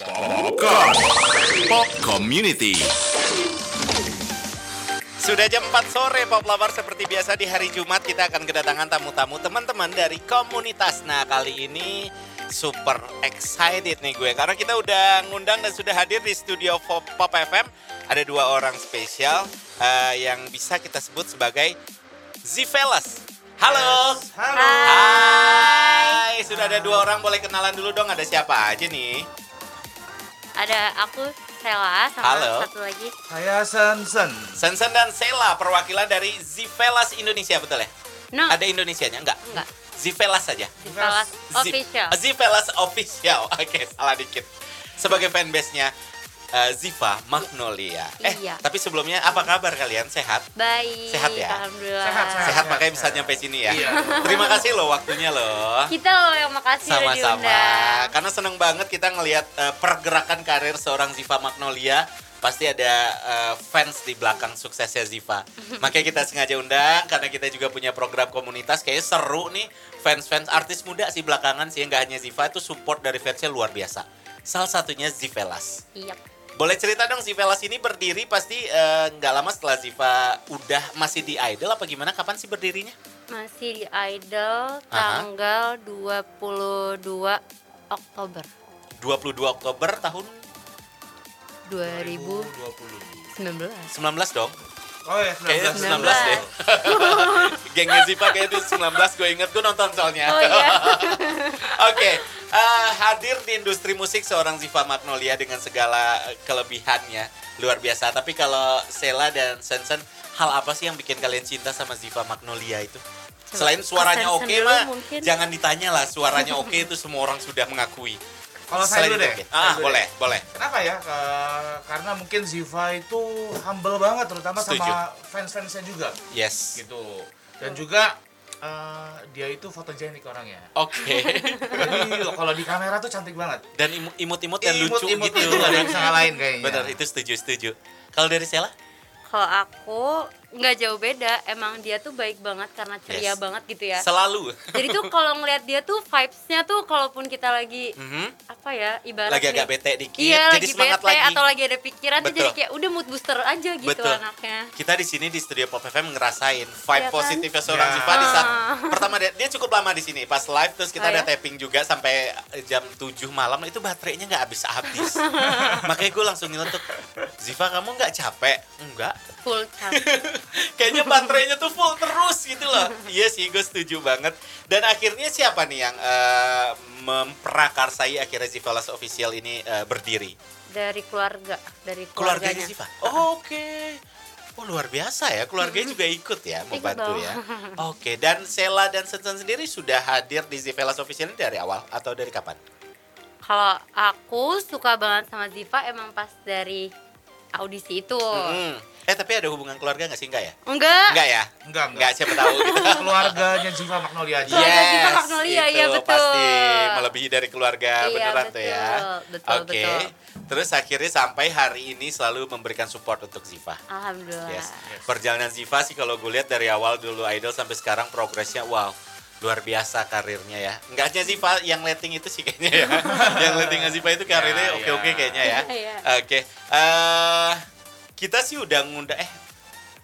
Popcorn Pop Community Sudah jam 4 sore Pop Lover seperti biasa di hari Jumat kita akan kedatangan tamu-tamu teman-teman dari komunitas. Nah kali ini super excited nih gue karena kita udah ngundang dan sudah hadir di studio Pop, Pop FM. Ada dua orang spesial eh, yang bisa kita sebut sebagai Z-Fellas. Halo. Halo. Hai. Sudah ada dua orang boleh kenalan dulu dong ada siapa aja nih? Ada aku Sela sama Halo. satu lagi Saya Sensen. Sensen dan Sela perwakilan dari Z-Fellas Indonesia betul ya? No, Ada Indonesianya enggak? enggak. Z-Fellas saja. Di Palace Z- Official. Z-Fellas Official. Oke, salah dikit. Sebagai fanbase-nya eh, Ziva Magnolia. Eh, Iya. tapi sebelumnya apa kabar kalian? Sehat? Baik. Sehat ya? Alhamdulillah. Sehat, Sehat, Sehat, makanya bisa nyampe sini ya. Iya. Terima kasih loh waktunya loh. Kita loh yang makasih udah Sama-sama. Karena seneng banget kita ngelihat eh, pergerakan karir seorang Ziva Magnolia. Pasti ada eh, fans di belakang suksesnya Ziva. Makanya kita sengaja undang karena kita juga punya program komunitas. Kayaknya seru nih fans-fans artis muda sih belakangan sih nggak hanya Ziva itu support dari fansnya luar biasa. Salah satunya Zivelas. Iya. Boleh cerita dong Zivelas ini berdiri pasti eh, nggak lama setelah Ziva udah masih di Idol apa gimana? Kapan sih berdirinya? Masih di Idol Aha. tanggal 22 Oktober 22 Oktober tahun 2019. 19 dong. Oh ya, Kayaknya 19 19. deh. Gengnya Ziva kayaknya itu 19 gue inget gue nonton soalnya. Oh iya. Oke, eh, hadir di industri musik seorang Ziva Magnolia dengan segala eh, kelebihannya luar biasa. Tapi kalau Sela dan Sensen, hal apa sih yang bikin kalian cinta sama Ziva Magnolia itu? Coba Selain suaranya oke dulu mah, mungkin. jangan ditanya lah suaranya oke itu semua orang sudah mengakui. Kalau saya dulu deh. oke. Saya Ah, dulu boleh, deh. boleh. Kenapa ya? Ke- karena mungkin Ziva itu humble banget, terutama Setuju. sama fans-fansnya juga, Yes. gitu. Dan juga eh, dia itu fotogenik orangnya. Oke. Jadi kalau di kamera tuh cantik banget. Dan imu- imut-imut dan lucu Imut-imut gitu. itu nggak ada yang ngalahin kayaknya. Bener, itu setuju, setuju. Kalau dari Sela? Kalau aku nggak jauh beda, emang dia tuh baik banget karena ceria Yes. banget gitu ya. Selalu. Jadi tuh kalau ngeliat dia tuh vibes-nya tuh kalaupun kita lagi Mhm. apa ya ibarat Lagi agak bete dikit, iya, jadi lagi semangat bete lagi. atau lagi ada pikiran tuh jadi kayak udah mood booster aja gitu Betul. anaknya. Kita di sini di studio Pop FM ngerasain vibe kan? positifnya seorang Ya. Ziva di saat Ah. pertama dia, dia cukup lama di sini pas live terus kita Oh, ada ya? tapping juga sampai jam 7 malam itu baterainya nggak habis-habis. Makanya gue langsung nyeletuk, Ziva kamu nggak capek? Enggak. Full capek. Kayaknya baterainya tuh full terus gitu loh. iya sih, gue setuju banget. Dan akhirnya siapa nih yang eh, memprakarsai akhirnya Zivalas Official ini eh, berdiri? dari keluarga, dari Keluarganya keluarganya. Ziva? Oh, Oke. Oh luar biasa ya, keluarganya juga ikut ya, membantu ya. Oke, dan Sela dan Sensen sendiri sudah hadir di Zivelas Official ini dari awal atau dari kapan? Kalau aku suka banget sama Ziva emang pas dari audisi itu. Mm-mm. Eh tapi ada hubungan keluarga nggak sih? Enggak ya? Enggak. Enggak ya? Enggak, Enggak, enggak. siapa tahu gitu. Keluarganya Ziva Magnolia aja. Keluarga Ziva Magnolia, itu iya, betul. pasti melebihi dari keluarga Iya, beneran tuh ya. betul, betul, Oke. betul. Terus akhirnya sampai hari ini selalu memberikan support untuk Ziva. Alhamdulillah. Yes. Perjalanan Ziva sih kalau gue lihat dari awal dulu idol sampai sekarang progresnya wow luar biasa karirnya ya. Enggak hanya Ziva yang letting itu sih kayaknya ya. yang letting Ziva itu karirnya Ya, oke-oke ya. kayaknya ya. Iya. Oke. Eh kita sih udah ngundang eh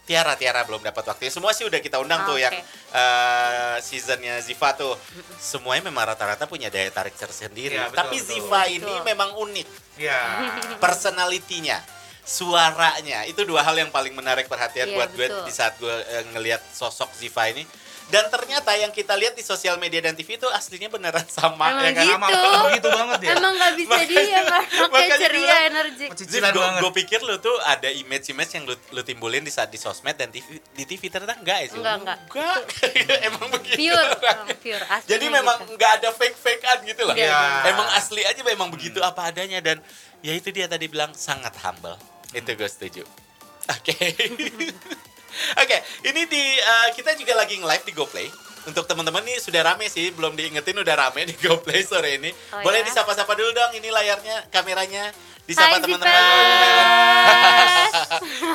Tiara Tiara belum dapat waktunya. Semua sih udah kita undang Ah, tuh oke. yang eh, seasonnya Ziva tuh. Semuanya memang rata-rata punya daya tarik tersendiri. Iya, betul, Tapi betul. Ziva ini Betul. memang unik Iya. personalitinya, suaranya itu dua hal yang paling menarik perhatian Iya, buat gue betul. di saat gue eh, ngelihat sosok Ziva ini. Dan ternyata yang kita lihat di sosial media dan TV itu aslinya beneran sama Emang ya kan? gitu. Emang emang begitu banget ya. Emang nggak bisa Makanya- dia makanya kayak ceria Cicilan gue pikir lu tuh ada image-image yang lu, lu timbulin di saat di sosmed dan TV, di TV ternyata enggak ya sih? Enggak, enggak. Enggak. Emang begitu. Pure, emang pure asli. Jadi memang nggak ada fake-fakean gitu loh. Iya. Emang asli aja memang begitu apa adanya dan ya itu dia tadi bilang sangat humble. Itu gue setuju. Oke. Oke, ini di eh, kita juga lagi nge-live di GoPlay. Untuk teman-teman nih sudah rame sih, belum diingetin udah rame di GoPlay sore ini. Oh, Boleh ya? disapa-sapa dulu dong ini layarnya, kameranya. Disapa teman-teman.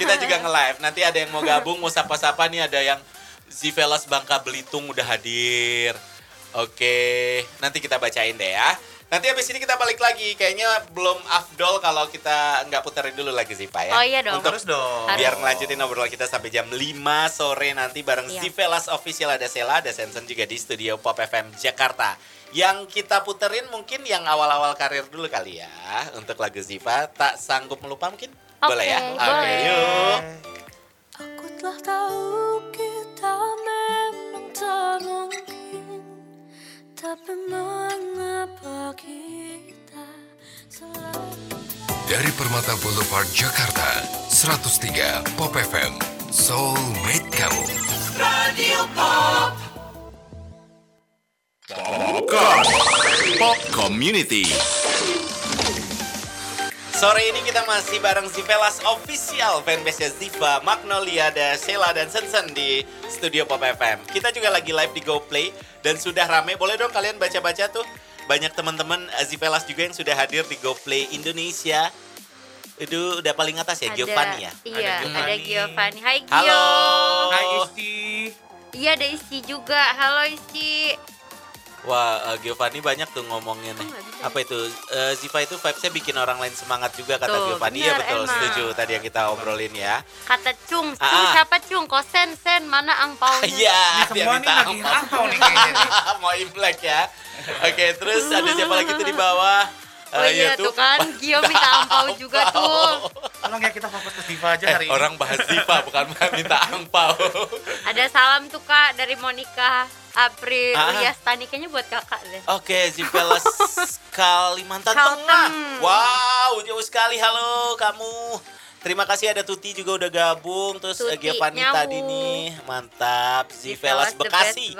Kita juga nge-live. Nanti ada yang mau gabung, mau sapa-sapa nih ada yang Zivelas Bangka Belitung udah hadir. Oke, nanti kita bacain deh ya. Nanti habis ini kita balik lagi. Kayaknya belum afdol kalau kita nggak puterin dulu lagi Ziva ya. Oh iya dong. Untuk Terus dong. Harus. biar ngelanjutin obrolan kita sampai jam 5 sore nanti bareng Iya. Zivelas Official ada Sela, ada Sensen juga di studio Pop FM Jakarta. Yang kita puterin mungkin yang awal-awal karir dulu kali ya. Untuk lagu Ziva, tak sanggup melupa mungkin? Oke, boleh ya? Oke, boleh. yuk. Aku telah tahu kita memang mungkin Tapi mengapa kita selalu Dari Permata Boulevard Jakarta 103 Pop FM Soulmate kamu Popcorn. Pop Community. Sore ini kita masih bareng Zivelas Official fanbase Ziva, Magnolia, ada Sheila dan Sensen di studio Pop FM. Kita juga lagi live di GoPlay dan sudah rame. Boleh dong kalian baca-baca tuh. Banyak teman-teman eh, Zivelas juga yang sudah hadir di GoPlay Indonesia. Itu udah paling atas ya, Ada- Giovanni ya? Iya, Ada. Giovanni. Hai Gio. Halo. Hai Isti. Iya ada Isti juga. Halo Isti. Wah, eh, Giovanni banyak tuh ngomongnya nih. Oh, Apa itu? Eh, Ziva itu vibes-nya bikin orang lain semangat juga kata Tuh, Giovanni. Iya benar, betul, emang. setuju tadi yang kita obrolin ya. Kata Cung. Cung Ah. siapa Cung? Kosen, Sen. Mana angpaunya? Iya, Ini dia semua nih minta angpau. angpau nih kayaknya nih. Mau imlek ya. Oke, terus ada siapa lagi tuh di bawah? Oh Eh, iya ya tuh kan, Gio minta angpau juga tuh. Tolong ya kita fokus ke Diva aja Eh, hari ini. orang bahas Ziva bukan minta angpau. Ada salam tuh kak dari Monica April Ah. Yastani kayaknya buat kakak deh. Oke, Zivelas Kalimantan Kalteng. Tengah. Wow, jauh sekali. Halo kamu. Terima kasih ada Tuti juga udah gabung. Terus eh, Tuti, Giovanni nyawu. tadi nih. Mantap. Zivelas Bekasi.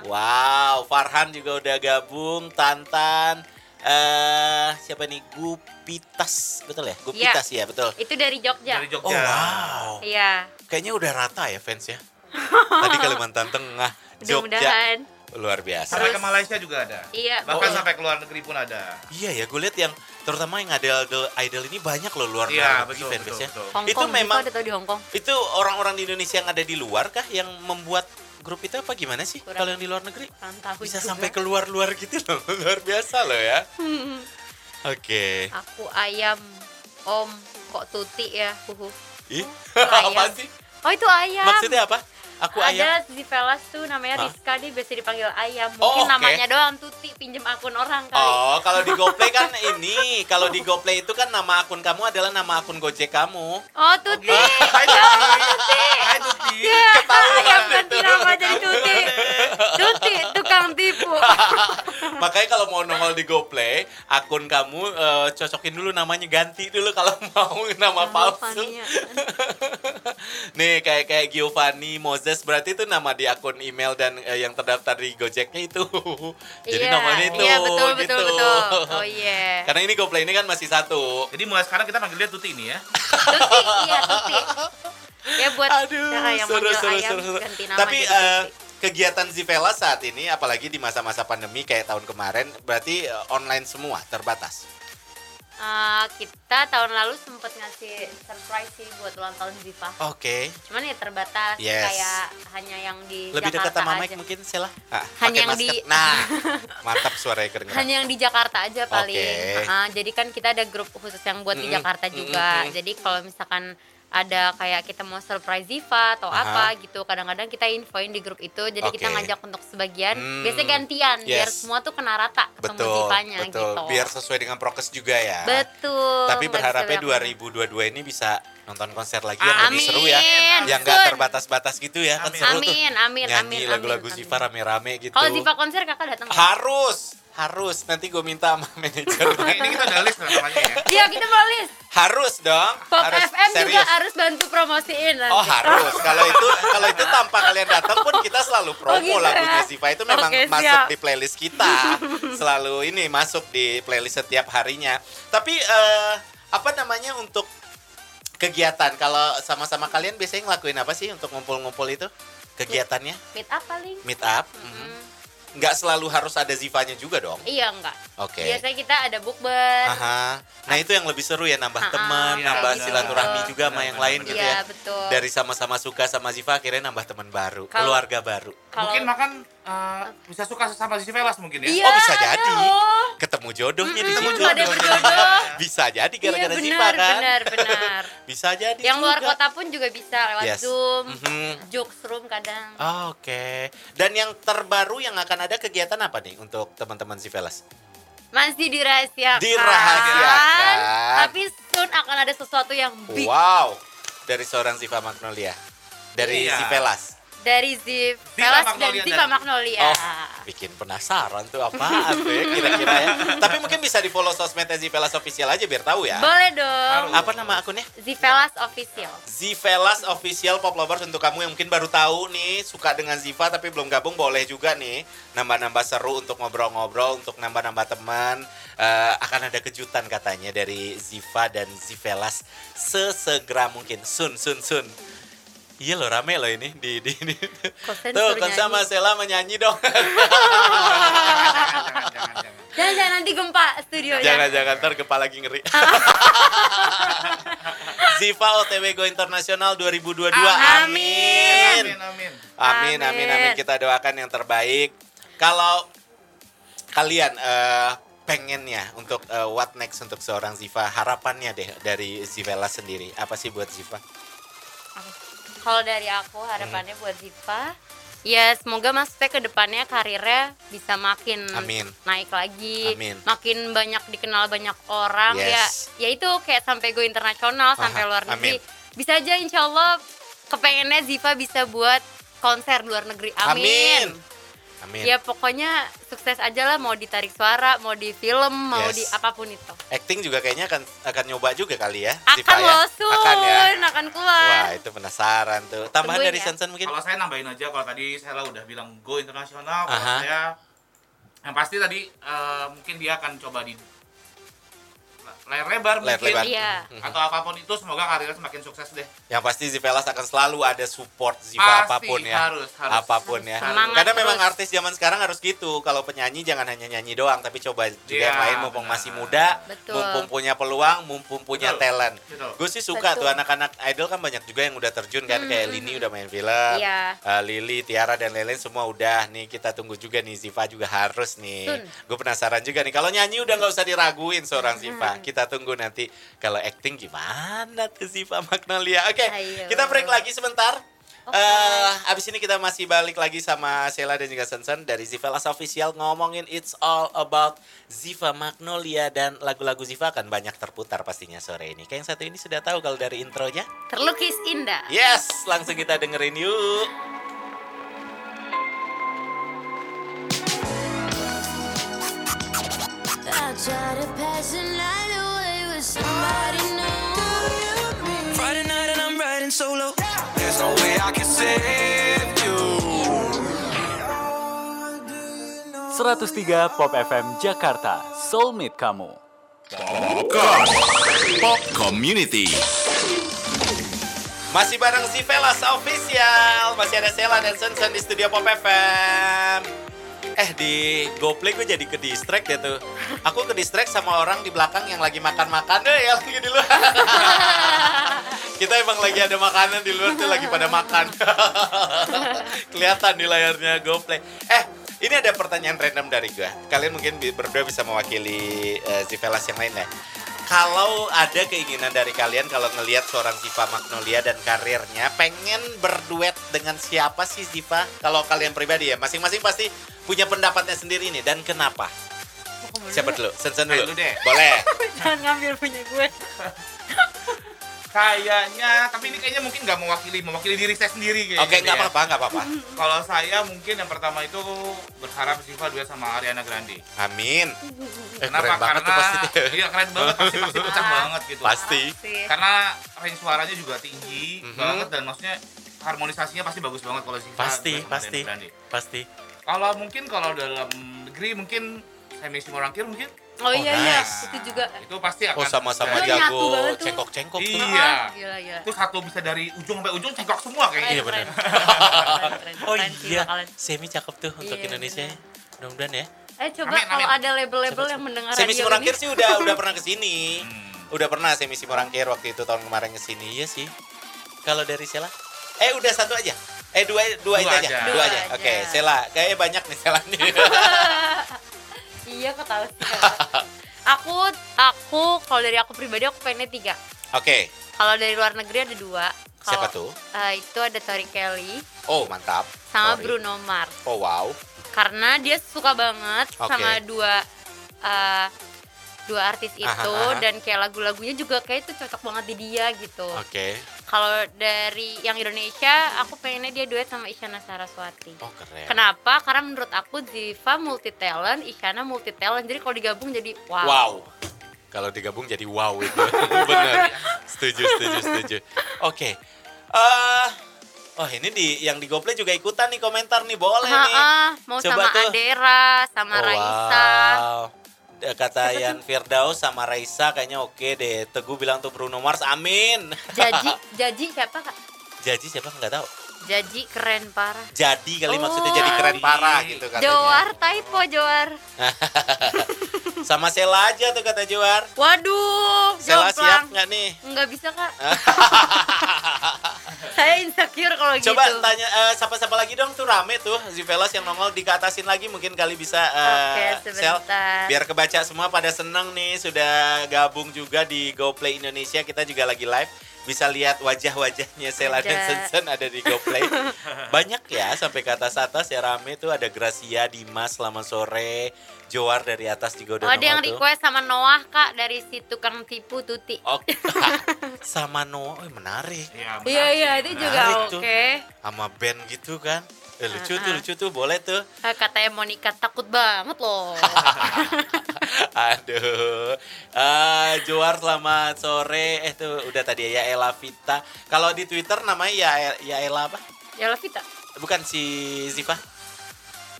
Wow, Farhan juga udah gabung, Tantan, eh siapa nih? Gupitas, betul ya? Gupitas ya, betul. Itu dari Jogja. Dari Oh Jogja. wow, Iya. kayaknya udah rata ya fans ya. Tadi Kalimantan Tengah, Mudah-mudahan. luar biasa. Sampai ke Malaysia juga ada. Iya. Bahkan Oh, iya. sampai ke luar negeri pun ada. Iya ya, gue lihat yang terutama yang ada idol, idol ini banyak loh luar Iya, negeri betul, fanbase betul, ya. betul. Itu Kong, memang- tau di Hong Kong. Itu orang-orang di Indonesia yang ada di luar kah yang membuat grup itu apa gimana sih? Kurang- Kalau yang di luar negeri tahu bisa juga. sampai keluar-luar gitu loh, luar biasa loh ya. Oke. Aku ayam, Om, kok tuti ya? Huhu. Ih, Ayam. apa sih? Oh itu ayam. Maksudnya apa? Aku ayam. Ada si Velas tuh namanya Hah? Rizka dia biasa dipanggil ayam. Oh, Mungkin oke. namanya doang Tuti pinjem akun orang kali. Oh, kalau di GoPlay kan ini, kalau di GoPlay itu kan nama akun kamu adalah nama akun Gojek kamu. Oh Tuti. Hai Tuti. Hai Tuti. Ya, Ketahuan ayam itu. ganti nama jadi Tuti. Tuti tukang tipu. Makanya kalau mau nongol di GoPlay, akun kamu eh, cocokin dulu namanya ganti dulu kalau mau nama palsu. Fania. Nih kayak kayak Giovanni Moses berarti itu nama di akun email dan eh, yang terdaftar di Gojeknya itu. Jadi Iya, namanya itu. Iya betul betul gitu. betul. Oh iya. Karena ini GoPlay ini kan masih satu. Jadi mulai sekarang kita panggil dia Tuti ini ya. Tuti iya Tuti. Ya buat Aduh, cara yang seru, seru, ayam seru, seru. ganti nama Tapi jadi eh, Tuti. Kegiatan Zivela saat ini, apalagi di masa-masa pandemi kayak tahun kemarin, berarti eh, online semua, terbatas. Eh, kita tahun lalu sempet ngasih surprise sih buat ulang tahun Ziva. Oke, Cuman ya terbatas Yes. kayak hanya yang di lebih dekat Jakarta sama aja. Mike mungkin Sela. Ah, Hanya yang masker. di- Nah, mantap suaranya kedengeran. Hanya yang di Jakarta aja paling. Oke. Ah, jadi kan kita ada grup khusus yang buat di Mm-mm, Jakarta juga. mm-mm. Jadi kalau misalkan ada kayak kita mau surprise Ziva atau Aha. apa gitu, kadang-kadang kita infoin di grup itu. Jadi kita Oke. ngajak untuk sebagian, Hmm, biasanya gantian biar yes. semua tuh kena rata ketemu Betul, Zivanya betul. gitu. Biar sesuai dengan prokes juga ya. Betul. Tapi berharapnya bisa banyak. 2022 ini bisa nonton konser lagi yang lebih Amin. seru ya. Yang Sun. terbatas-batas gitu ya. Kan Amin. seru tuh. Amin, amin, Nyanyi amin, lagu-lagu amin, Ziva amin. rame-rame gitu. Kalau Ziva konser kakak datang? Harus, harus. Nanti gue minta sama manajer. Nah, ini kita udah list namanya ya. Iya kita mau list. harus dong. Pop harus FM juga serius. harus bantu promosiin nanti. Oh harus. Kalau itu kalau itu tanpa kalian datang pun kita selalu promo Oh, gitu lagunya ya? Ziva itu memang Oke, masuk siap. di playlist kita. selalu ini masuk di playlist setiap harinya. Tapi eh, apa namanya untuk kegiatan kalau sama-sama kalian biasanya ngelakuin apa sih untuk ngumpul-ngumpul itu? Kegiatannya Meet up paling. meet up. Mm. mhm. Nggak selalu harus ada Zivanya juga dong. Iya enggak. Oke. Biasanya kita ada bukber. Aha. Nah itu yang lebih seru ya nambah Ah, teman, iya, nambah benar. silaturahmi juga sama yang lain gitu Iya, ya. betul. Dari sama-sama suka sama Ziva akhirnya nambah teman baru, Kalau- keluarga baru. Kalau Mungkin makan eh, bisa suka sama si Velas mungkin ya. Iya, Oh, bisa jadi. loh. Ketemu jodohnya di Mm-mm, situ. berjodoh. Bisa jadi gara-gara iya, benar, kan. benar, benar. Bisa jadi yang luar juga. kota pun juga bisa lewat Yes. Zoom, Mhm. jokes room kadang. Oh, Oke. Dan yang terbaru yang akan ada kegiatan apa nih untuk teman-teman Zivelas? Masih dirahasiakan. Dirahasiakan. Tapi soon akan ada sesuatu yang big Wow. Dari seorang Ziva Magnolia. Dari Iya. Zivelas. Dari Zip Velas dan Magnolia Ziva Magnolia. Oh, bikin penasaran tuh apaan tuh ya kira-kira ya. Tapi mungkin bisa di follow sosmednya Zivelas Official aja biar tahu ya. Boleh dong. Apa nama akunnya? Zivelas official. Zivelas Official Pop Lovers untuk kamu yang mungkin baru tahu nih suka dengan Ziva tapi belum gabung boleh juga nih nambah-nambah seru untuk ngobrol-ngobrol untuk nambah-nambah teman Eh, akan ada kejutan katanya dari Ziva dan Zivelas sesegera mungkin sun sun sun Iya loh rame loh ini di di, di. Tuh kan sama. Sela menyanyi dong. Jangan, jangan, jangan. Jangan jangan nanti gempa studionya. Jangan-jangan ntar kepala lagi ngeri. Ziva OTW Go Internasional 2022. Amin. Amin. Amin, amin. Amin, amin, amin. Amin. Kita doakan yang terbaik. Kalau kalian eh, pengennya untuk eh, what next untuk seorang Ziva, harapannya deh dari Zivela sendiri. Apa sih buat Ziva? Kalau dari aku harapannya buat Ziva, ya semoga Mas P ke depannya karirnya bisa makin Amin. naik lagi, Amin. makin banyak dikenal banyak orang Yes. ya. Ya itu kayak sampai go internasional, sampai luar negeri. amin. Bisa aja insya Allah kepengennya Ziva bisa buat konser luar negeri. Amin. Amin. Ya pokoknya sukses aja lah mau ditarik suara, mau di film, mau Yes. di apa pun itu. Acting juga kayaknya akan akan nyoba juga kali ya, Akan Ziva ya. Akan ya. akan keluar. Wah, itu penasaran tuh. Tambahan Tungguin dari ya. Sansan mungkin? Kalau saya nambahin aja, kalau tadi saya udah bilang go internasional, kalau saya yang pasti tadi eh, mungkin dia akan coba di layar lebar Layar mungkin lebar. Iya. Atau apa pun itu semoga karirnya semakin sukses deh. Yang pasti Zivelas akan selalu ada support Ziva Pasti, apa pun ya. harus, harus. apa pun ya. Semangat Karena memang artis zaman sekarang harus gitu. Kalau penyanyi jangan hanya nyanyi doang, tapi coba juga Iya, yang lain mumpung benar. masih muda, Betul. mumpung punya peluang, mumpung punya Betul. talent. Gue sih suka Betul. tuh anak-anak idol kan banyak juga yang udah terjun kan kayak Lini udah main film, Iya. eh, Lili, Tiara dan lain-lain semua udah nih kita tunggu juga nih Ziva juga harus nih. Gue penasaran juga nih kalau nyanyi udah nggak usah diraguin seorang Ziva. Kita tunggu nanti kalau acting gimana tuh Ziva Magnolia. Oke, Ayo. kita break lagi sebentar. Oke. Eh, abis ini kita masih balik lagi sama Sheila dan juga Sensen dari Zivelas Official ngomongin It's All About Ziva Magnolia dan lagu-lagu Ziva akan banyak terputar pastinya sore ini. Kayak yang satu ini sudah tahu kalau dari intronya. Terlukis indah. Yes, langsung kita dengerin yuk. I try to pass somebody new. Friday night and I'm riding solo. There's no way I can save you. 103 Pop FM Jakarta, Soulmate kamu. Pop Community. Masih bareng Zivelas Official. Masih ada Sheila dan Sensen di studio Pop FM. Eh di GoPlay gue jadi ke distract ya tuh. Aku ke distract sama orang di belakang yang lagi makan-makan deh yang lagi di luar. Kita emang lagi ada makanan di luar tuh lagi pada makan. Kelihatan di layarnya GoPlay. Eh, ini ada pertanyaan random dari gue. Kalian mungkin berdua bisa mewakili eh, Zivelas yang lain ya. Kalau ada keinginan dari kalian kalau ngelihat seorang Ziva Magnolia dan karirnya pengen berduet dengan siapa sih Ziva? Kalau kalian pribadi ya, masing-masing pasti punya pendapatnya sendiri nih dan kenapa? Siapa dulu? Sensen dulu. Ayo, lu deh. Boleh. Jangan ngambil punya gue. Kayaknya, tapi ini kayaknya mungkin nggak mewakili, mewakili diri saya sendiri kayaknya. Oke, nggak ya. apa-apa, nggak apa-apa. Kalau saya mungkin yang pertama itu berharap Ziva duet sama Ariana Grande. Amin. Eh, Kenapa? keren banget tuh Karena pasti. iya keren banget, pasti pasti pecah banget gitu. Pasti. Karena range suaranya juga tinggi Mhm. banget dan maksudnya harmonisasinya pasti bagus banget kalau Ziva Pasti, pasti. Ariana Grande. Pasti. Kalau mungkin kalau dalam negeri mungkin Semi Simorangkir mungkin Oh, iya iya, nice. itu juga. itu pasti akan Oh, sama-sama jago tuh. cengkok-cengkok tuh. Iya. Gila gila. itu satu bisa dari ujung sampai ujung cengkok semua kayaknya. Iya, benar. Oh iya, semi cakep tuh untuk Iya, Indonesia. Mudah-mudahan ya. Eh coba Amin, kalau amin. ada label-label yang mendengar Semi radio Simorangkir sih udah udah pernah ke sini. Hmm. Udah pernah Semi Simorangkir waktu itu tahun kemarin ke sini. Iya sih. Kalau dari Sela? Eh udah satu aja. Eh dua dua, Dua itu aja. aja. Dua Dua aja. aja. Oke, Sela. Kayaknya banyak nih Sela nih. Iya kok tahu sih. Aku aku kalau dari aku pribadi aku pengennya tiga. Oke. Kalau dari luar negeri ada dua. Kalau, Siapa tuh? eh, itu ada Tori Kelly Oh, mantap. sama Sorry. Bruno Mars. Oh, wow. Karena dia suka banget Oke. sama dua eh, dua artis itu Aha, aha. dan kayak lagu-lagunya juga kayak itu cocok banget di dia gitu. Oke. Kalau dari yang Indonesia, aku pengennya dia duet sama Isyana Saraswati. Oh, keren. Kenapa? Karena menurut aku Ziva multi talent, Isyana multi talent. Jadi kalau digabung jadi wow. Wow. Kalau digabung jadi wow itu. Bener. Setuju, setuju, setuju. Oke. Eh, oh ini di yang di GoPlay juga ikutan nih komentar nih boleh nih. Ha-ha, mau Coba sama tuh. Adera, sama Oh, Raisa. Wow. Eh, Kata Yan Firdaus sama Raisa kayaknya oke deh. Teguh bilang tuh Bruno Mars, amin. Jaji, Jaji siapa kak? Jadi siapa nggak tahu. Jaji keren parah. Jadi kali Oh. maksudnya jadi keren parah gitu katanya. Joar, typo Joar. Sama Sela aja tuh kata Joar. Waduh, Sela siap nggak nih? Nggak bisa kak. Saya insecure kalau gitu. Coba tanya eh, siapa-siapa lagi dong? Tuh rame tuh Zivelas yang nongol dikatasin lagi mungkin kali bisa eh, Oke, Sel biar kebaca semua pada seneng nih sudah gabung juga di GoPlay Indonesia. Kita juga lagi live bisa lihat wajah-wajahnya Sela dan Ada. Sensen ada di GoPlay banyak ya sampai ke atas-atas ya rame tuh ada Gracia Dimas selamat sore Joar dari atas juga udah Oh, ada yang request sama Noah kak dari si tukang tipu Tuti. Oke. sama Noah, oh, menarik. Iya, Iya iya itu juga oke. tuh. Sama band gitu kan. Eh, lucu tuh, lucu tuh, boleh tuh. Eh, Katanya Monica takut banget loh. Aduh. Eh Joar selamat sore. Eh tuh udah tadi ya Ella Vita. Kalau di Twitter namanya ya ya Ella apa? ya Vita. Bukan si Ziva.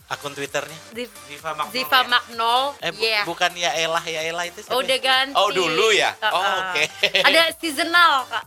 Akun Twitternya. Ziv- Ziva Magnolia. Ziva Magnol. Eh bu- Iya. bukan ya Ella ya Ella itu siapa? Oh udah ganti. Oh dulu ya. Uh-uh. Oh oke. Ada seasonal kak.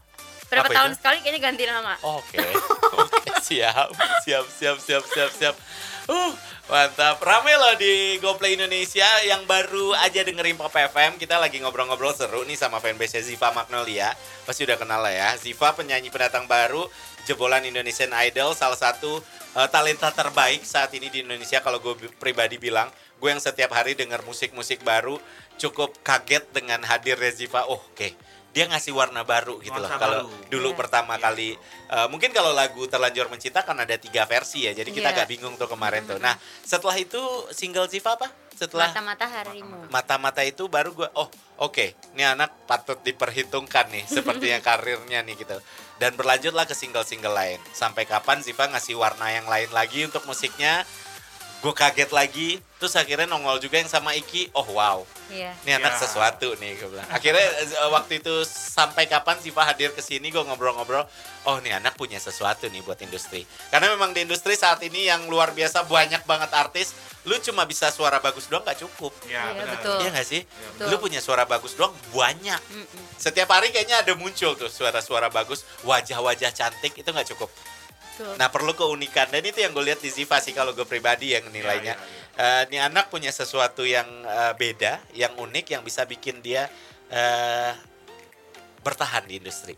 Berapa Apa tahun itu? sekali kayaknya ganti nama. Oke, oke siap, siap, siap, siap, siap, siap. Uh, mantap. Rame loh di GoPlay Indonesia yang baru aja dengerin Pop FM. Kita lagi ngobrol-ngobrol seru nih sama fanbase Ziva Magnolia. Pasti udah kenal lah ya. Ziva penyanyi pendatang baru, jebolan Indonesian Idol, salah satu eh, talenta terbaik saat ini di Indonesia. Kalau gue bi- pribadi bilang, gue yang setiap hari denger musik-musik baru, cukup kaget dengan hadirnya Ziva. Oh, oke. Dia ngasih warna baru gitu loh. Kalau dulu Iya. pertama kali eh, mungkin kalau lagu terlanjur mencinta kan ada tiga versi ya jadi kita Iya. agak bingung tuh kemarin tuh nah setelah itu single Ziva apa setelah Mata-mata harimu. mata-mata itu baru gue oh oke ini anak patut diperhitungkan nih sepertinya karirnya nih gitu dan berlanjutlah ke single-single lain sampai kapan Ziva ngasih warna yang lain lagi untuk musiknya gue kaget lagi terus akhirnya nongol juga yang sama Iki oh wow Iya. ini anak Ya. sesuatu nih gue bilang. Akhirnya eh, waktu itu sampai kapan Siva hadir ke sini gue ngobrol-ngobrol, oh nih anak punya sesuatu nih buat industri. Karena memang di industri saat ini yang luar biasa banyak banget artis, lu cuma bisa suara bagus doang gak cukup. Iya, Iya, benar. betul. Iya gak sih? Betul. Lu punya suara bagus doang banyak. Mm-mm. Setiap hari kayaknya ada muncul tuh suara-suara bagus, wajah-wajah cantik itu nggak cukup. Betul. Nah perlu keunikan dan itu yang gue lihat di Ziva sih kalau gue pribadi yang nilainya. Iya, iya, Eh, ini anak punya sesuatu yang eh, beda, yang unik, yang bisa bikin dia eh, bertahan di industri.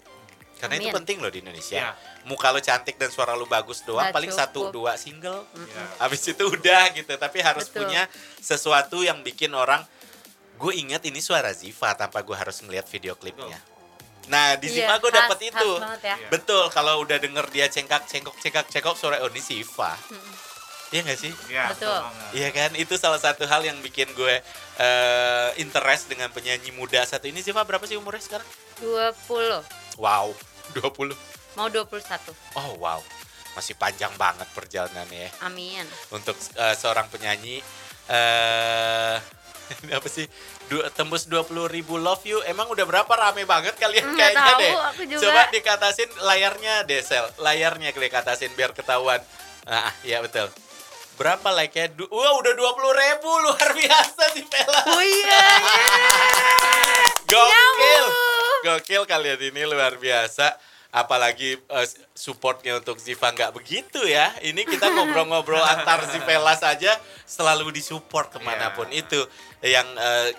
Karena itu Amin. penting loh di Indonesia. Iya. Muka lo cantik dan suara lo bagus doang, Nggak paling cukup. satu dua single. Iya. Habis itu udah gitu. Tapi harus Betul. punya sesuatu yang bikin orang gue inget ini suara Ziva tanpa gue harus ngeliat video klipnya. Nah di Iya, Ziva gue khas- dapet khas itu. banget ya. Iya. Betul, kalau udah denger dia cengkak, cengkok, cengkak, cengkok, suara oh ini Siva. Iya gak sih? Iya, Betul. Iya kan? Itu salah satu hal yang bikin gue eh, interest dengan penyanyi muda satu ini. Siva berapa sih umurnya sekarang? 20. Wow, 20. Mau 21. Oh wow, masih panjang banget perjalanannya ya. Amin. Untuk eh, seorang penyanyi. eh ini apa sih? Du, tembus 20 ribu love you. Emang udah berapa rame banget kalian Nggak kayaknya tahu, deh. aku juga. Coba dikatasin layarnya Desel. Layarnya dikatasin biar ketahuan. Nah, iya betul. Berapa like-nya? Du- Wah, udah 20 ribu. Luar biasa sih, Pela. Oh iya. Gokil. Nyamuk. Gokil kalian ini luar biasa. Apalagi eh, supportnya untuk Ziva nggak begitu ya. Ini kita ngobrol-ngobrol antar Zivelas aja selalu disupport ke mana pun Iya. itu. Yang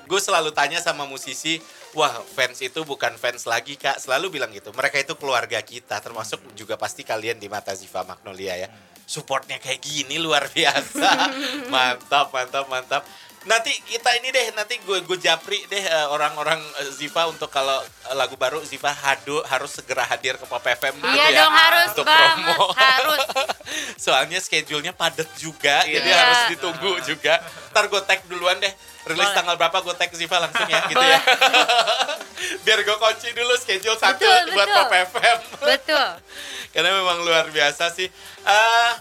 gue selalu tanya sama musisi, wah fans itu bukan fans lagi kak. Selalu bilang gitu. Mereka itu keluarga kita, termasuk juga pasti kalian di mata Ziva Magnolia ya. Supportnya kayak gini luar biasa. mantap, mantap, mantap. Nanti kita ini deh, nanti gue gue japri deh eh, orang-orang eh, Ziva untuk kalau eh, lagu baru Ziva hadu, harus segera hadir ke Pop FM gitu Iya ya, dong harus untuk banget, promo. harus. Soalnya schedule-nya padat juga, jadi Iya. harus ditunggu juga. Ntar gue tag duluan deh, rilis Boleh. tanggal berapa gue tag Ziva langsung ya, gitu ya. Biar gue kunci dulu schedule satu Betul, buat betul. Pop FM. Betul. Karena memang luar biasa sih. Eh,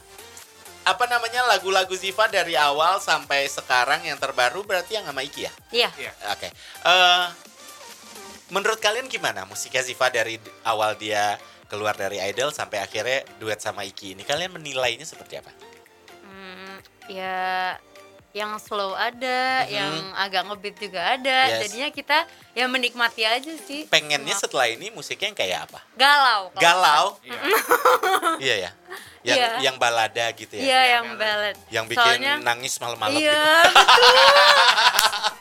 apa namanya lagu-lagu Ziva dari awal sampai sekarang yang terbaru berarti yang sama Iki ya? Iya. Iya. Oke. Eh, menurut kalian gimana musiknya Ziva dari awal dia keluar dari Idol sampai akhirnya duet sama Iki ini? Kalian menilainya seperti apa? Hmm, ya yang slow ada, Mhm. yang agak ngebeat juga ada. Yes. Jadinya kita ya menikmati aja sih. Pengennya setelah ini musiknya yang kayak apa? galau. Galau? Iya. iya ya. Yang Iya. yang balada gitu ya. Iya, yang ballad. Yang bikin Soalnya, nangis malam-malam Iya, gitu. betul.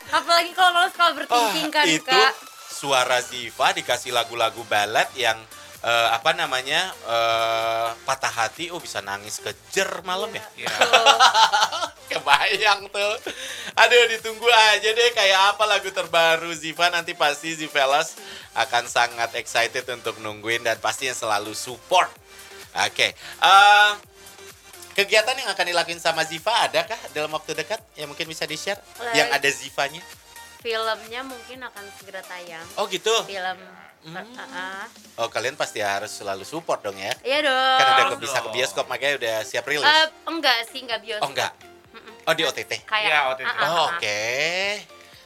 Apalagi kalau malam suka Oh, bertingking kan, itu Kak. suara Ziva dikasih lagu-lagu balad yang eh, apa namanya eh, patah hati oh bisa nangis kejer malam ya Iya. kebayang tuh aduh ditunggu aja deh kayak apa lagu terbaru Ziva nanti pasti Zivelas akan sangat excited untuk nungguin dan pasti yang selalu support oke eh, kegiatan yang akan dilakuin sama Ziva adakah dalam waktu dekat yang mungkin bisa di share Lagi- yang ada Zivanya Filmnya mungkin akan segera tayang. oh gitu Film Hmm. Ah, ah. Oh kalian pasti harus selalu support dong ya. Iya dong. Kan udah ke, Harus bisa ke bioskop makanya udah siap rilis. Eh, enggak sih, enggak bioskop. oh enggak. Mm-mm. Oh di OTT. Kayak Iya, OTT. Oh. Oke.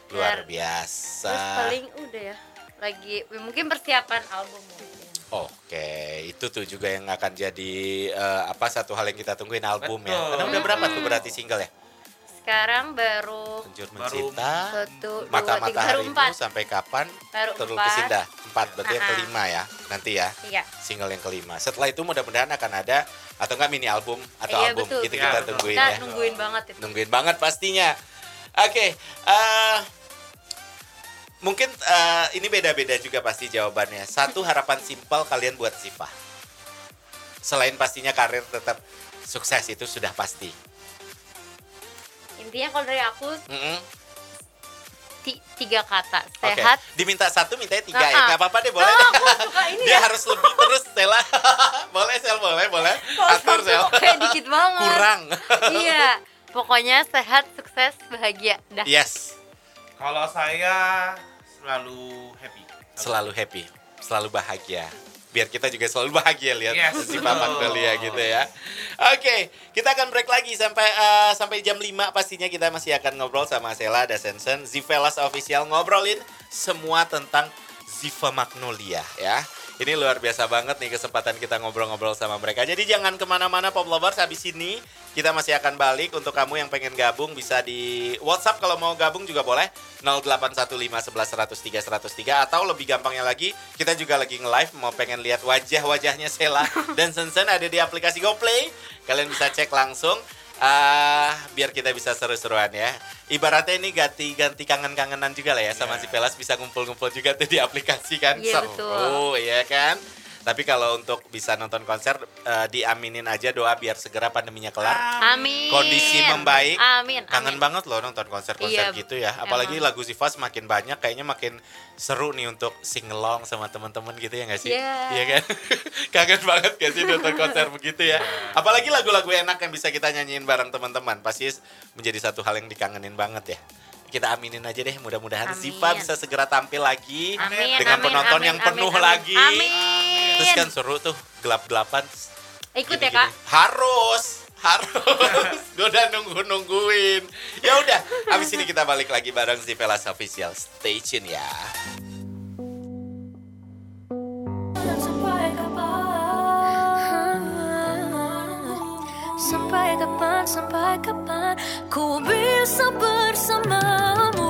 Luar Biar- biasa. Terus paling udah ya. Lagi mungkin persiapan album mungkin. Oke, itu tuh juga yang akan jadi eh, apa satu hal yang kita tungguin album ya. Betul. Karena udah berapa tuh berarti single ya? Sekarang baru Penjur Mencinta, satu, dua, Mata-mata tiga, baru harimu empat. sampai kapan? Baru Terus empat. kesindah. Empat, berarti yang kelima ya. Nanti ya. Iya. Single yang kelima. Setelah itu mudah-mudahan akan ada atau enggak mini album atau Iya, album betul. gitu Iya, kita betul. tungguin Kita ya. nungguin banget itu. nungguin banget pastinya. Oke, eh, mungkin eh, ini beda-beda juga pasti jawabannya. Satu harapan simpel kalian buat Ziva. Selain pastinya karir tetap sukses itu sudah pasti. Intinya kalau dari aku Mm-mm. ti- tiga kata. Sehat. diminta satu mintanya tiga Ah, ya. Gak apa-apa deh, boleh. Deh. aku suka ini Dia ya. harus lebih terus, Stella. boleh, Sel, boleh, boleh. Atur, Sel. kayak dikit banget. Kurang. iya. Pokoknya sehat, sukses, bahagia. Dah. yes, Kalau saya selalu happy. selalu happy, selalu bahagia. Biar kita juga selalu bahagia lihat Yes, si betul. Papak Delia gitu ya. Oke, kita akan break lagi sampai eh, sampai jam 5 pastinya kita masih akan ngobrol sama Sela Dasensen, Zivelas Official ngobrolin semua tentang Ziva Magnolia ya. Ini luar biasa banget nih kesempatan kita ngobrol-ngobrol sama mereka. Jadi jangan ke mana-mana Pop Lovers. Habis ini kita masih akan balik. Untuk kamu yang pengen gabung bisa di WhatsApp. Kalau mau gabung juga boleh. 081511103103 atau lebih gampangnya lagi kita juga lagi nge-live. Mau pengen lihat wajah-wajahnya Sela dan Sensen ada di aplikasi GoPlay. Kalian bisa cek langsung ah biar kita bisa seru-seruan ya. Ibaratnya ini ganti-ganti kangen-kangenan juga lah ya sama si Pelas bisa ngumpul-ngumpul juga tuh di aplikasi kan. Iya, Seru, betul. ya kan? Tapi kalau untuk bisa nonton konser eh, diaminin aja doa biar segera pandeminya kelar. Amin. Kondisi membaik. Amin. Kangen amin. banget loh nonton konser-konser Iya, gitu ya. Apalagi emang. lagu Ziva semakin banyak kayaknya makin seru nih untuk sing along sama teman-teman gitu ya nggak sih? Iya. Iya kan? Kangen banget gak sih nonton konser begitu ya? Apalagi lagu-lagu enak yang bisa kita nyanyiin bareng teman-teman. Pasti menjadi satu hal yang dikangenin banget ya. Kita aminin aja deh mudah-mudahan Amin. Ziva bisa segera tampil lagi Amin, dengan amin, penonton amin, yang penuh amin, lagi. Amin. Terus kan seru tuh gelap-gelapan. Ikut ya, Gini-gini. Kak. Harus, harus. Gue udah nunggu-nungguin. Ya udah, habis ini kita balik lagi bareng si Velas Official. Stay tune ya. Sampai kapan Sampai kapan, sampai kapan Ku bisa bersamamu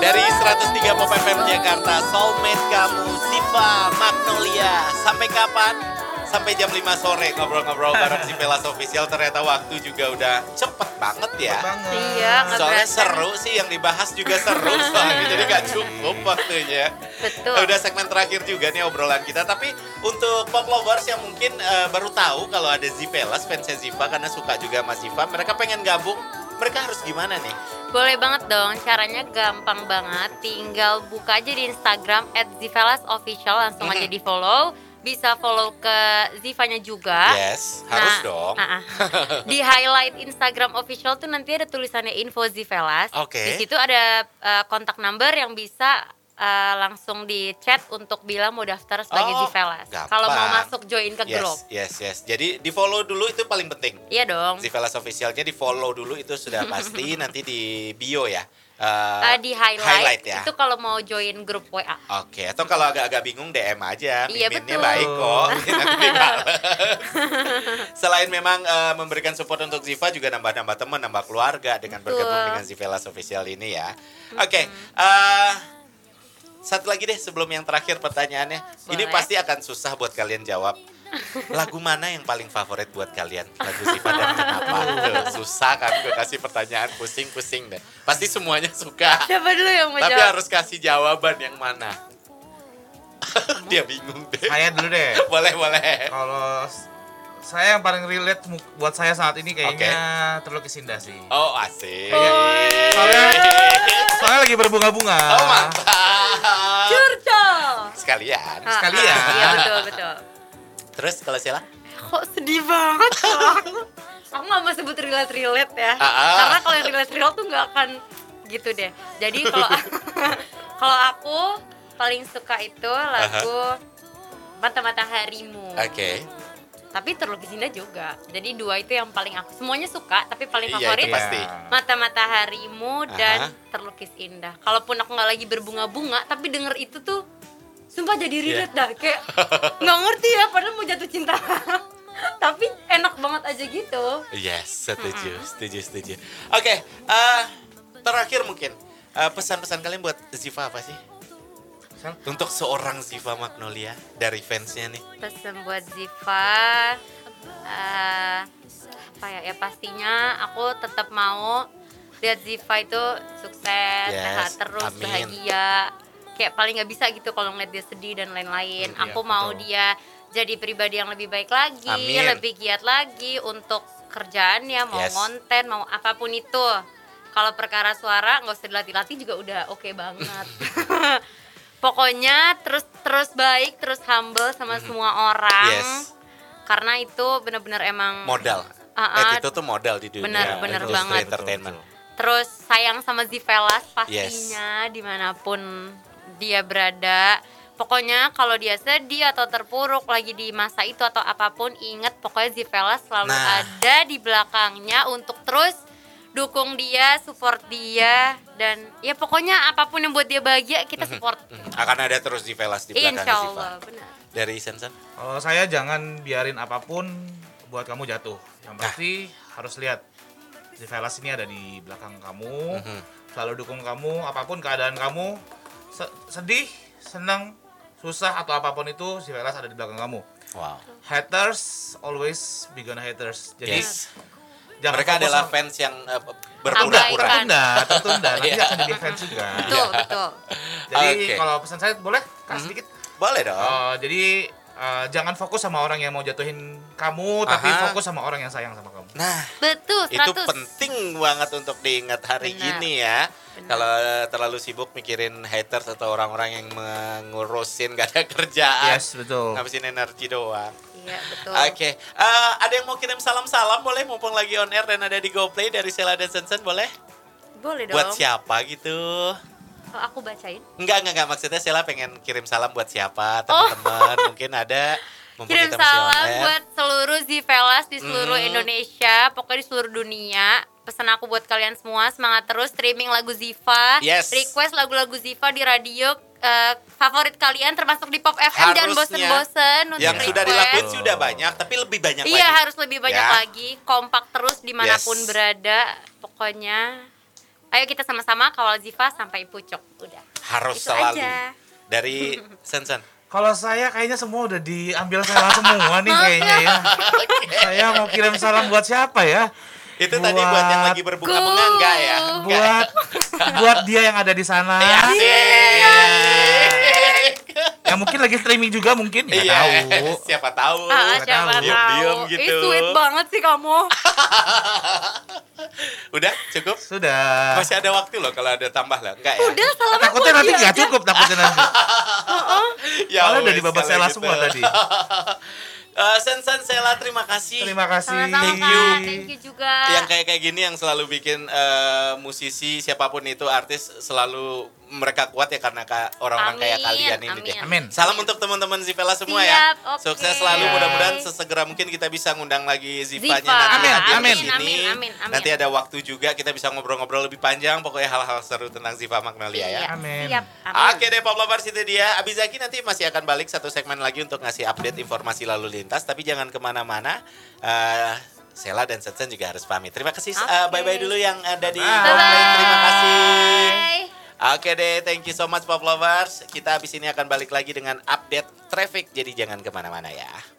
Dari 103 Pop FM Jakarta, Soulmate kamu, Ziva Magnolia. Sampai kapan? Sampai jam 5 sore ngobrol-ngobrol bareng si Velas Official. Ternyata waktu juga udah cepet banget ya. banget. Iya, Soalnya seru sih yang dibahas juga seru soalnya jadi gak cukup waktunya. Betul. Udah segmen terakhir juga nih obrolan kita. Tapi untuk pop lovers yang mungkin eh, baru tahu kalau ada Zivelas, fansnya Ziva karena suka juga sama Ziva, mereka pengen gabung, mereka harus gimana nih? Boleh banget dong, caranya gampang banget. Tinggal buka aja di Instagram @zivelasofficial langsung aja di follow. Bisa follow ke Zivanya juga. Yes, harus dong. ah, ah. Di highlight Instagram official tuh nanti ada tulisannya info Zivelas. Oke. Di situ ada eh, kontak number yang bisa eh, langsung di chat untuk bilang mau daftar sebagai Oh, Zivelas. Kalau mau masuk join ke Yes, grup. yes, yes. Jadi di follow dulu itu paling penting. Iya dong. Zivelas officialnya di follow dulu itu sudah pasti. Nanti di bio ya. Eh, Eh, di highlight, ya. itu kalau mau join grup WA. Oke, atau kalau agak-agak bingung DM aja. Iya, Miminnya betul. baik kok. Selain memang eh, memberikan support untuk Ziva juga nambah-nambah teman, nambah keluarga dengan Betul. bergabung dengan Zivelas Official ini ya. Oke, eh, satu lagi deh sebelum yang terakhir pertanyaannya. Ini Boleh. pasti akan susah buat kalian jawab. Lagu mana yang paling favorit buat kalian? Lagu Ziva dan kenapa? Tuh, susah kan gue kasih pertanyaan pusing-pusing deh. Pasti semuanya suka. Siapa dulu yang mau Tapi jawab? harus kasih jawaban yang mana? Dia bingung deh. Saya dulu deh. Boleh, boleh. Kalau saya yang paling relate buat saya saat ini kayaknya terlukis indah sih. Oh, asik. Soalnya, soalnya lagi berbunga-bunga. Oh, mantap. Curcol. Sekalian. Ah, Sekalian. ah, Iya betul betul. Terus kalau Sheila? Kok sedih banget kalau aku. Aku nggak mau sebut relate relate ya. Ah, ah. Karena kalau yang relate relate tuh nggak akan gitu deh. Jadi kalau kalau aku paling suka itu lagu Mata Mataharimu. Oke. Tapi terlukis indah juga. Jadi dua itu yang paling aku semuanya suka, tapi paling Iya, favorit itu pasti. Mata Mataharimu dan Aha. terlukis indah. Kalaupun aku nggak lagi berbunga-bunga, tapi denger itu tuh sumpah jadi Iya. relate dah kayak nggak ngerti ya padahal mau jatuh cinta. tapi enak banget aja gitu. Yes, setuju, setuju, setuju. Oke, eh, terakhir mungkin eh, pesan-pesan kalian buat Ziva apa sih? Sel? Untuk seorang Ziva Magnolia dari fansnya nih. Pesan buat Ziva eh, apa ya? Ya pastinya aku tetap mau lihat Ziva itu sukses, Yes, sehat terus, amin. bahagia. Kayak paling nggak bisa gitu kalau ngeliat dia sedih dan lain-lain. Iya, aku mau betul. dia jadi pribadi yang lebih baik lagi, Amin. lebih giat lagi untuk kerjaannya, mau Yes. konten, mau apa pun itu. Kalau perkara suara nggak usah dilatih-latih juga udah oke banget. Pokoknya terus terus baik, terus humble sama semua orang. Yes. Karena itu benar-benar emang Modal. Ah, ah. Attitude tuh modal di dunia Benar, benar industri banget. entertainment. terus sayang sama Zivelas pastinya di mana pun dia berada. Pokoknya kalau dia sedih atau terpuruk lagi di masa itu atau apa pun ingat pokoknya Zivelas selalu Nah. ada di belakangnya untuk terus dukung dia, support dia dan ya pokoknya apa pun yang buat dia bahagia kita support. Mhm. Akan ada terus di Velas di belakang Insya. Allah benar. Dari Sensen? Kalau saya jangan biarin apa pun buat kamu jatuh. Yang Nah. pasti harus lihat si Velas ini ada di belakang kamu, Mhm. selalu dukung kamu, apa pun keadaan kamu, se- sedih, senang, susah atau apa pun itu si Velas ada di belakang kamu. Wow. Haters always be gonna haters. Jadi Yes. Jangan Mereka fokus adalah sama- fans yang eh, Tertunda, berpura-pura. tertunda, tertunda. Nanti Iya. akan jadi fans juga. Betul, betul. Jadi Oke. kalau pesan saya boleh kasih sedikit. Boleh dong. Oh, jadi eh, jangan fokus sama orang yang mau jatuhin kamu, tapi Aha. fokus sama orang yang sayang sama kamu. Nah, Betul, itu 100. penting banget untuk diingat hari Benar. gini ya. Benar. Kalau terlalu sibuk mikirin haters atau orang-orang yang mengurusin gak ada kerjaan, Yes, betul. ngabisin energi doang. Iya, betul. Oke, Eh, ada yang mau kirim salam-salam boleh mumpung lagi on air dan ada di GoPlay dari Sheila dan Sensen boleh? Boleh dong. Buat siapa gitu? Kalau aku bacain. Enggak, enggak, enggak. Maksudnya Sheila pengen kirim salam buat siapa? Teman-teman, mungkin ada. Mumpung Oh. Kirim kita masih on salam air. buat seluruh Zivelas di seluruh Mhm. Indonesia, pokoknya di seluruh dunia. Pesan aku buat kalian semua, semangat terus streaming lagu Ziva. Yes. Request lagu-lagu Ziva di radio eh, favorit kalian termasuk di Pop FM Harusnya. jangan bosen-bosen untuk Yang sudah dilakuin sudah banyak, tapi lebih banyak Iya lagi. harus lebih banyak Ya. lagi, kompak terus di mana pun Yes. berada. Pokoknya, ayo kita sama-sama kawal Ziva sampai pucuk. Udah. Harus Itu selalu. aja. Dari Sensen. Kalau saya kayaknya semua udah diambil salah semua nih kayaknya ya. Saya mau kirim salam buat siapa ya? Itu tadi buat yang lagi berbunga-bunga enggak ya? Enggak. Buat buat dia yang ada di sana. Ya, Yang mungkin lagi streaming juga mungkin ya Iya, tahu. siapa tahu. Ah, Siapa siapa tahu. tahu. Diam-diam Ih, gitu. sweet banget sih kamu. Udah, cukup? Sudah. Masih ada waktu loh kalau ada tambah lah. Enggak ya? Udah, salam aku Takutnya nanti nggak cukup takutnya nanti. Ya Soalnya udah wes, di babak kalau sela gitu. semua tadi. Eh, Sen Sen Sela terima kasih. Terima kasih. Sama-sama Thank Kak, you. thank you juga. yang kayak kayak gini yang selalu bikin eh, musisi siapa pun itu artis selalu mereka kuat ya karena ka- orang-orang kayak Amin, kalian ini amin. deh. Amin. Salam untuk teman-teman Zivela semua Siap, ya. oke. Sukses selalu mudah-mudahan sesegera mungkin kita bisa ngundang lagi Zivanya Ziva. nanti Amin, hadir amin. Amin, amin, amin. Nanti ada waktu juga kita bisa ngobrol-ngobrol lebih panjang pokoknya hal-hal seru tentang Ziva Magnolia ya. Iya, Amin. Siap. Amin. Oke deh Pop Lovers itu dia Abizaki nanti masih akan balik satu segmen lagi untuk ngasih update informasi lalu lintas Tapi jangan ke mana-mana Eh, Sela dan Setsen juga harus pamit Terima kasih eh, Bye-bye dulu yang ada di Bye. komplain Terima kasih Bye. Oke deh thank you so much Pop Lovers. Kita habis ini akan balik lagi dengan update traffic. Jadi jangan ke mana-mana ya